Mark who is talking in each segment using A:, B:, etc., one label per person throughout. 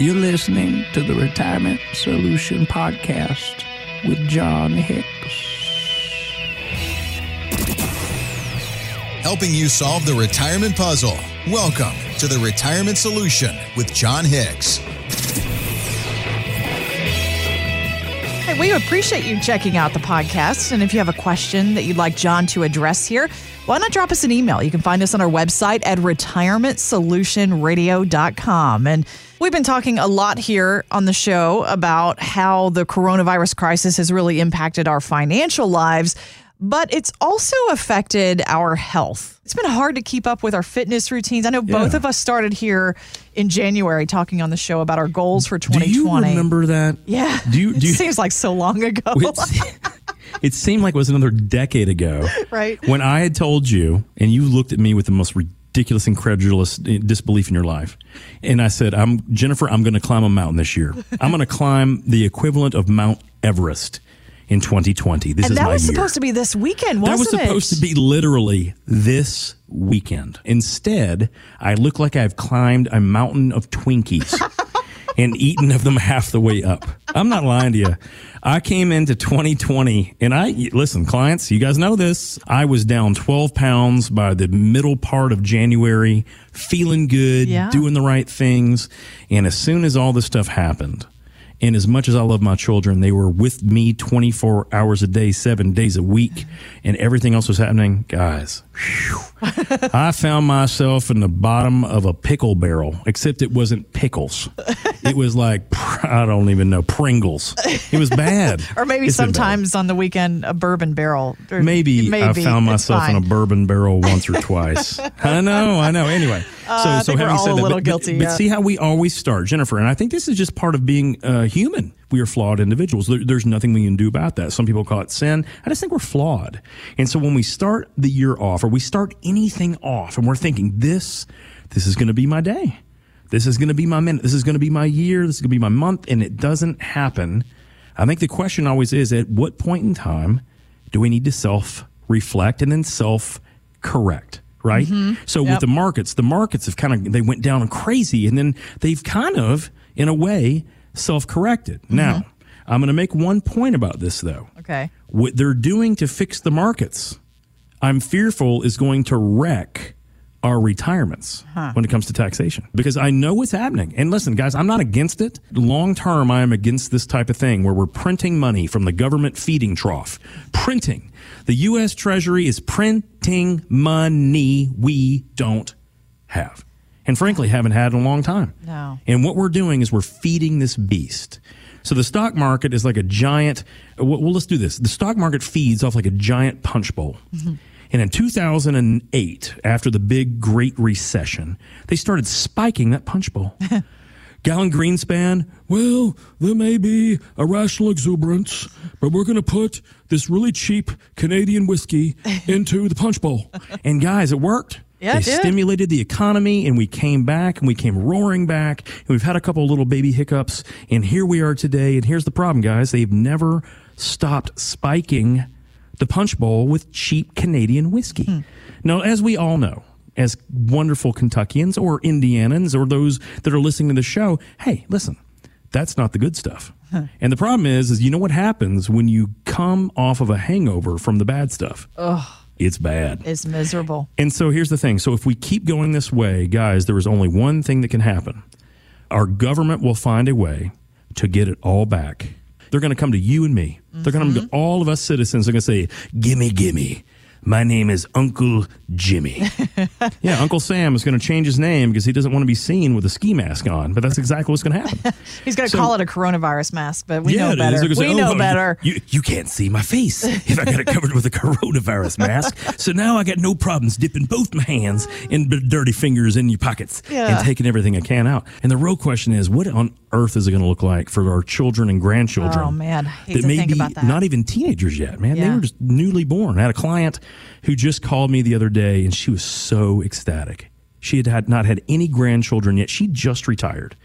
A: You're listening to the Retirement Solution Podcast with Jon Hicks.
B: Helping you solve the retirement puzzle. Welcome to the Retirement Solution with Jon Hicks.
C: Hey, we appreciate you checking out the podcast. And if you have a question that you'd like Jon to address here, why not drop us an email? You can find us on our website at retirementsolutionradio.com. And we've been talking a lot here on the show about how the coronavirus crisis has really impacted our financial lives, but it's also affected our health. It's been hard to keep up with our fitness routines. I know both of us started here in January talking on the show about our goals for 2020.
D: Do
C: 2020.
D: you remember that?
C: Yeah.
D: Do you? Do
C: it seems like so long ago.
D: It seemed like it was another decade ago.
C: Right.
D: When I had told you, and you looked at me with the most ridiculous, incredulous eh, disbelief in your life, and I said, "I'm Jennifer. I'm going to climb a mountain this year. I'm going to climb the equivalent of Mount Everest in 2020. This
C: and
D: is
C: that
D: my
C: was
D: year."
C: supposed to be this weekend,
D: That
C: wasn't
D: was supposed
C: it?
D: to be literally this weekend. Instead, I look like I've climbed a mountain of Twinkies and eaten of them half the way up. I'm not lying to you. I came into 2020 and I, listen, clients, you guys know this. I was down 12 pounds by the middle part of January, feeling good,
C: Yeah.
D: doing the right things. And as soon as all this stuff happened, and as much as I love my children, they were with me 24 hours a day, seven days a week, and everything else was happening. Guys, I found myself in the bottom of a pickle barrel, except it wasn't pickles. It was like, I don't even know, Pringles. It was bad.
C: or maybe
D: It's
C: sometimes on the weekend a bourbon barrel. Or
D: Maybe, I found myself in a bourbon barrel once or twice. I know, I know. Anyway, so
C: Uh,
D: so having said that, but,
C: guilty,
D: but,
C: yeah.
D: but see how we always start, Jennifer, and I think this is just part of being uh, human. We are flawed individuals. There, there's nothing we can do about that. Some people call it sin. I just think we're flawed. And so when we start the year off, or we start anything off, and we're thinking this, this is going to be my day. This is going to be my minute. This is going to be my year. This is going to be my month, and it doesn't happen. I think the question always is: At what point in time do we need to self reflect and then self correct? Right. Mm-hmm. So with the markets, the markets have kind of they went down crazy, and then they've kind of, in a way, self corrected. Now, mm-hmm. I'm going to make one point about this though.
C: Okay.
D: What they're doing to fix the markets, I'm fearful is going to wreck our retirements when it comes to taxation because I know what's happening. And listen, guys, I'm not against it. Long term, I am against this type of thing where we're printing money from the government feeding trough. Printing. The U.S. Treasury is printing money we don't have. And frankly, haven't had in a long time.
C: No.
D: And what we're doing is we're feeding this beast. So the stock market is like a giant. Well, well, let's do this. The stock market feeds off like a giant punch bowl. Mm-hmm. And in 2008, after the big Great Recession, they started spiking that punch bowl. Alan Greenspan, well, there may be a rational exuberance, but we're going to put this really cheap Canadian whiskey into the punch bowl. And guys, it worked.
C: Yeah,
D: they stimulated the economy and we came back and we came roaring back and we've had a couple of little baby hiccups and here we are today and here's the problem guys they've never stopped spiking the punch bowl with cheap Canadian whiskey.
C: Hmm.
D: Now as we all know as wonderful Kentuckians or Indianans or those that are listening to the show hey listen that's not the good stuff. And the problem is is you know what happens when you come off of a hangover from the bad stuff. It's bad.
C: It's miserable.
D: And so here's the thing. So if we keep going this way, guys, there is only one thing that can happen. Our government will find a way to get it all back. They're going to come to you and me. They're going to come to mm-hmm. all of us citizens They're going to say, "Gimme, gimme. My name is Uncle Jimmy." yeah, Uncle Sam is going to change his name because he doesn't want to be seen with a ski mask on. But that's exactly what's going to happen.
C: He's going to
D: So-
C: call it a coronavirus mask, but we
D: Yeah,
C: know better.
D: They're say,
C: we
D: "Oh,
C: know
D: well,
C: better.
D: You, you can't see my face if I got it covered with a coronavirus mask. So now I got no problems dipping both my hands in b- dirty fingers in your pockets
C: Yeah.
D: and taking everything I can out. And the real question is, what on earth is it going to look like for our children and grandchildren?
C: Oh, man. I hate
D: that
C: to
D: may
C: think
D: be
C: about that.
D: not even teenagers yet, man. They were just newly born. I had a client who just called me the other day, and she was so ecstatic. She had, had not had any grandchildren yet. She just retired.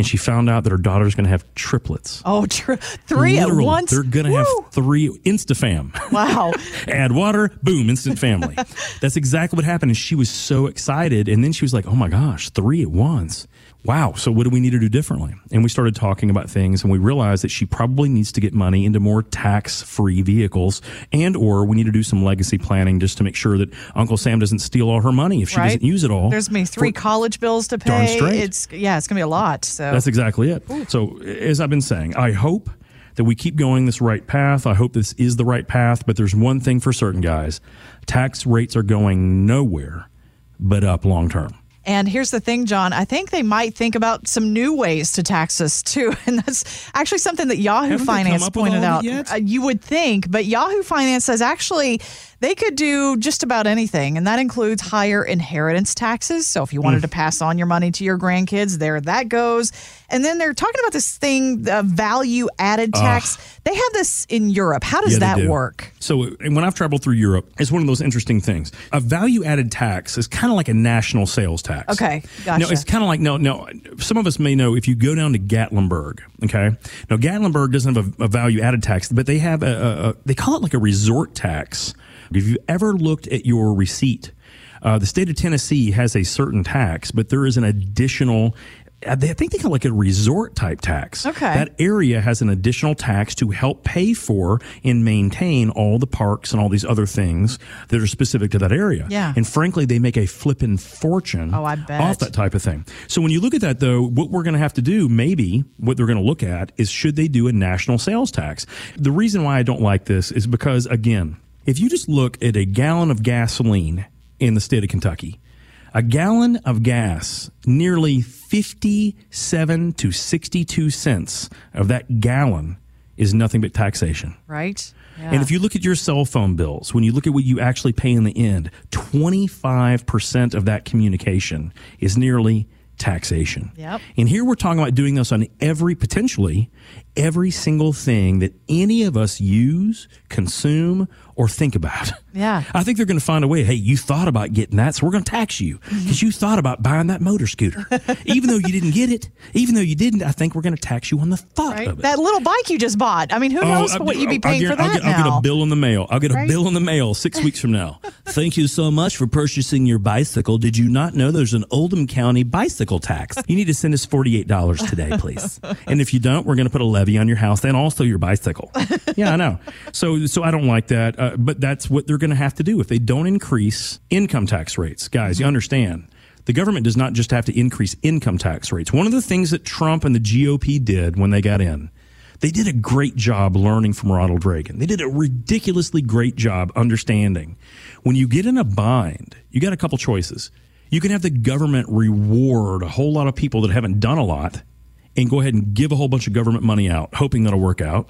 D: And she found out that her daughter's going to have triplets.
C: Oh, tr- three
D: Literally,
C: at once.
D: They're going to have three instafam.
C: Wow.
D: Add water, boom, instant family. That's exactly what happened. And she was so excited. And then she was like, oh my gosh, three at once. wow, so what do we need to do differently? And we started talking about things and we realized that she probably needs to get money into more tax-free vehicles and or we need to do some legacy planning just to make sure that Uncle Sam doesn't steal all her money if she
C: Right.
D: doesn't use it all.
C: There's me three
D: for-
C: college bills to pay.
D: Darn straight.
C: It's yeah, it's gonna be a lot. So
D: That's exactly it. So, as I've been saying, I hope that we keep going this right path. I hope this is the right path, but there's one thing for certain, guys. Tax rates are going nowhere but up long term.
C: And here's the thing, Jon. I think they might think about some new ways to tax us too, and that's actually something that Yahoo
D: Haven't
C: Finance pointed out.
D: of it yet?
C: Uh, you would think, but Yahoo Finance says actually they could do just about anything, and that includes higher inheritance taxes. So if you
D: Mm.
C: wanted to pass on your money to your grandkids, there that goes. And then they're talking about this thing, the value added tax. They have this in Europe. How does
D: Yeah,
C: that
D: do.
C: work?
D: So, when I've traveled through Europe, it's one of those interesting things. A value added tax is kind of like a national sales tax.
C: Okay,
D: No,
C: gotcha.
D: it's kind of like no, no. Some of us may know if you go down to Gatlinburg. Okay, now Gatlinburg doesn't have a, a value added tax, but they have a, a, a they call it like a resort tax. If you ever looked at your receipt, uh, the state of Tennessee has a certain tax, but there is an additional. I think they call it like a resort type tax.
C: Okay.
D: That area has an additional tax to help pay for and maintain all the parks and all these other things that are specific to that area.
C: Yeah.
D: And frankly, they make a flippin' fortune
C: Oh, I bet.
D: off that type of thing. So when you look at that, though, what we're going to have to do, maybe what they're going to look at is should they do a national sales tax? The reason why I don't like this is because, again, if you just look at a gallon of gasoline in the state of Kentucky, a gallon of gas, nearly 57 to 62 cents of that gallon is nothing but taxation.
C: Right? Yeah.
D: And if you look at your cell phone bills, when you look at what you actually pay in the end, 25% of that communication is nearly taxation.
C: Yep.
D: And here we're talking about doing this on every, potentially, every single thing that any of us use, consume, or think about.
C: Yeah.
D: I think they're going to find a way. Hey, you thought about getting that, so we're going to tax you mm-hmm. because you thought about buying that motor scooter. even though you didn't get it, even though you didn't, I think we're going to tax you on the thought
C: Right?
D: of it.
C: That little bike you just bought. I mean, who oh, knows
D: Oh,
C: what you'd be paying
D: get-
C: for that
D: I'll get,
C: now?
D: I'll get a bill in the mail. I'll get a bill in the mail six weeks from now. Thank you so much for purchasing your bicycle. Did you not know there's an Oldham County bicycle tax? You need to send us $48 today, please. and if you don't, we're going to put a levy on your house and also your bicycle. Yeah, I know. So, so I don't like that. Uh, but that's what they're going to have to do if they don't increase income tax rates. Guys, you understand. The government does not just have to increase income tax rates. One of the things that Trump and the GOP did when they got in, they did a great job learning from Ronald Reagan. They did a ridiculously great job understanding. When you get in a bind, you got a couple choices. You can have the government reward a whole lot of people that haven't done a lot and go ahead and give a whole bunch of government money out, hoping that'll work out.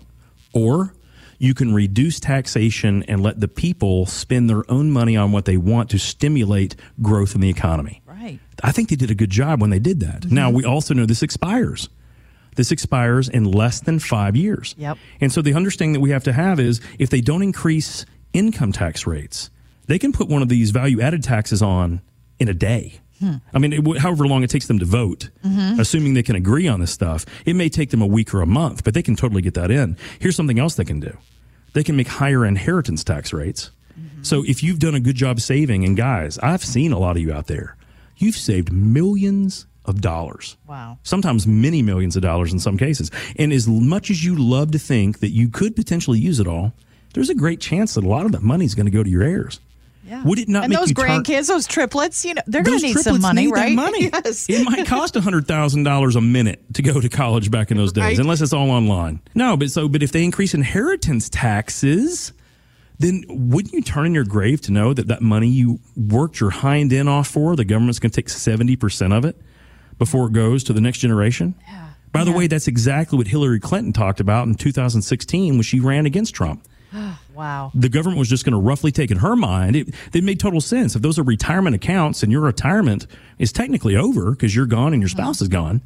D: Or you can reduce taxation and let the people spend their own money on what they want to stimulate growth in the economy.
C: Right.
D: I think they did a good job when they did that.
C: Mm-hmm.
D: Now, we also know this expires. This expires in less than five years.
C: Yep.
D: And so the understanding that we have to have is if they don't increase income tax rates, they can put one of these value added taxes on in a day.
C: Hmm.
D: I mean, it, however long it takes them to vote,
C: Mm-hmm.
D: assuming they can agree on this stuff, it may take them a week or a month, but they can totally get that in. Here's something else they can do they can make higher inheritance tax rates.
C: Mm-hmm.
D: So if you've done a good job saving, and guys, I've seen a lot of you out there, you've saved millions of dollars.
C: Wow.
D: Sometimes many millions of dollars in some cases. And as much as you love to think that you could potentially use it all, there's a great chance that a lot of that money is going to go to your heirs.
C: Yeah.
D: Would it not
C: and
D: make
C: those
D: you turn-
C: grandkids, those triplets, you know, they're going to need some money,
D: need
C: right?
D: money.
C: yes.
D: It might cost hundred thousand dollars a minute to go to college back in those days,
C: Right.
D: unless it's all online. No, but so but if they increase inheritance taxes, then wouldn't you turn in your grave to know that that money you worked your hind end off for, the government's going to take seventy percent of it before it goes to the next generation? Yeah. By the way, that's exactly what Hillary Clinton talked about in 2016 when she ran against Trump
C: Wow.
D: the government was just going to roughly take in her mind. It, it made total sense. If those are retirement accounts and your retirement is technically over because you're gone and your uh-huh. spouse is gone,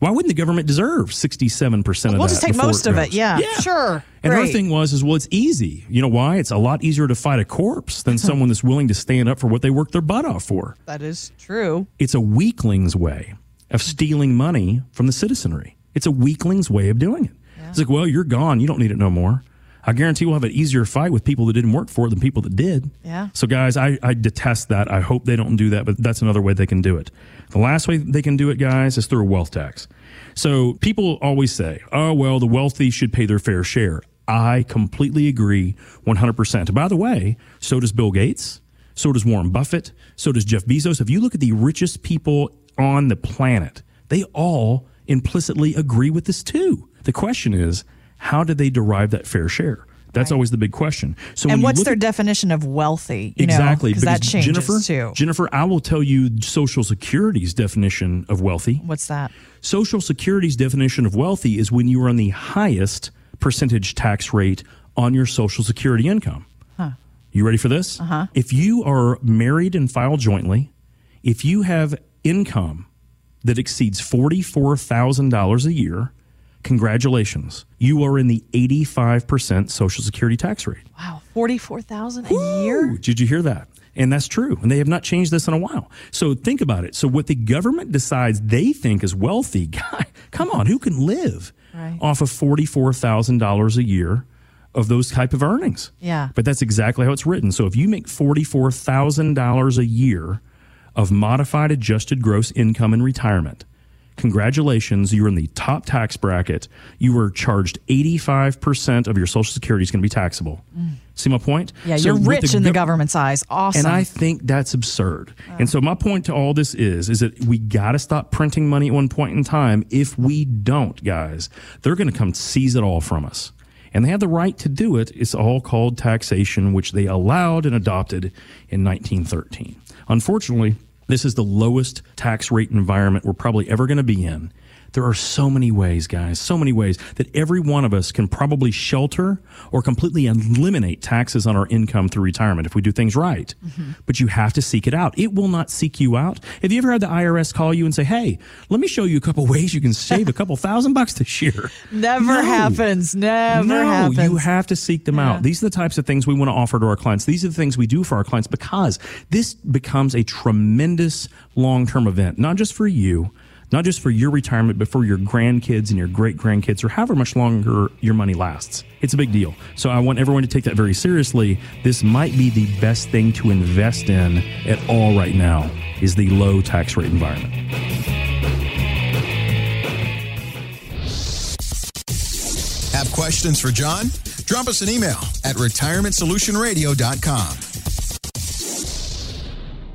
D: why wouldn't the government deserve 67% of that?
C: We'll just take most of it.
D: goes?
C: Yeah. Sure.
D: And her thing was, is well, it's easy. You know why? It's a lot easier to fight a corpse than someone that's willing to stand up for what they worked their butt off for.
C: That is true.
D: It's a weakling's way of stealing money from the citizenry. It's a weakling's way of doing it. It's like, well, you're gone. You don't need it no more. I guarantee we'll have an easier fight with people that didn't work for it than people that did.
C: Yeah.
D: So, guys, I, I detest that. I hope they don't do that, but that's another way they can do it. The last way they can do it, guys, is through a wealth tax. So, people always say, oh, well, the wealthy should pay their fair share. I completely agree 100%. By the way, so does Bill Gates. So does Warren Buffett. So does Jeff Bezos. If you look at the richest people on the planet, they all implicitly agree with this too. The question is, how did they derive that fair share? That's always the big question. So,
C: And what's their
D: at-
C: definition of wealthy? You
D: exactly
C: because that changes
D: Jennifer,
C: too.
D: Jennifer, I will tell you Social Security's definition of wealthy.
C: What's that?
D: Social Security's definition of wealthy is when you are on the highest percentage tax rate on your Social Security income. You ready for this? Uh-huh. If you are married and filed jointly, if you have income that exceeds $44,000 a year, congratulations. You are in the 85% Social Security tax rate.
C: Wow, forty-four thousand a year.
D: Did you hear that? And that's true. And they have not changed this in a while. So think about it. So what the government decides they think is wealthy, guy, come on, who can live
C: Right.
D: off of $44,000 a year of those type of earnings?
C: Yeah.
D: But that's exactly how it's written. So if you make $44,000 a year of modified adjusted gross income in retirement, congratulations, you're in the top tax bracket. You are charged 85% of your Social Security is going to be taxable. See my point?
C: Mm. Yeah,
D: So
C: you're rich in the government's eyes. Awesome.
D: and I think that's absurd. And so my point to all this is is that we got to stop printing money at one point in time. If we don't, guys, they're going to come seize it all from us. And they had the right to do it. It's all called taxation, which they allowed and adopted in 1913. Unfortunately, this is the lowest tax rate environment we're probably ever going to be in. There are so many ways, guys, so many ways that every one of us can probably shelter or completely eliminate taxes on our income through retirement if we do things right. Mm-hmm. But you have to seek it out. It will not seek you out. Have you ever had the IRS call you and say, hey, let me show you a couple ways you can save a couple thousand bucks this year?
C: Never
D: No.
C: happens. Never
D: no,
C: happens.
D: you have to seek them out. These are the types of things we want to offer to our clients. These are the things we do for our clients because this becomes a tremendous long term event, not just for you, not just for your retirement, but for your grandkids and your great grandkids or however much longer your money lasts. It's a big deal. So I want everyone to take that very seriously. This might be the best thing to invest in at all right now is the low tax rate environment.
B: Have questions for Jon? Drop us an email at retirementsolutionradio.com.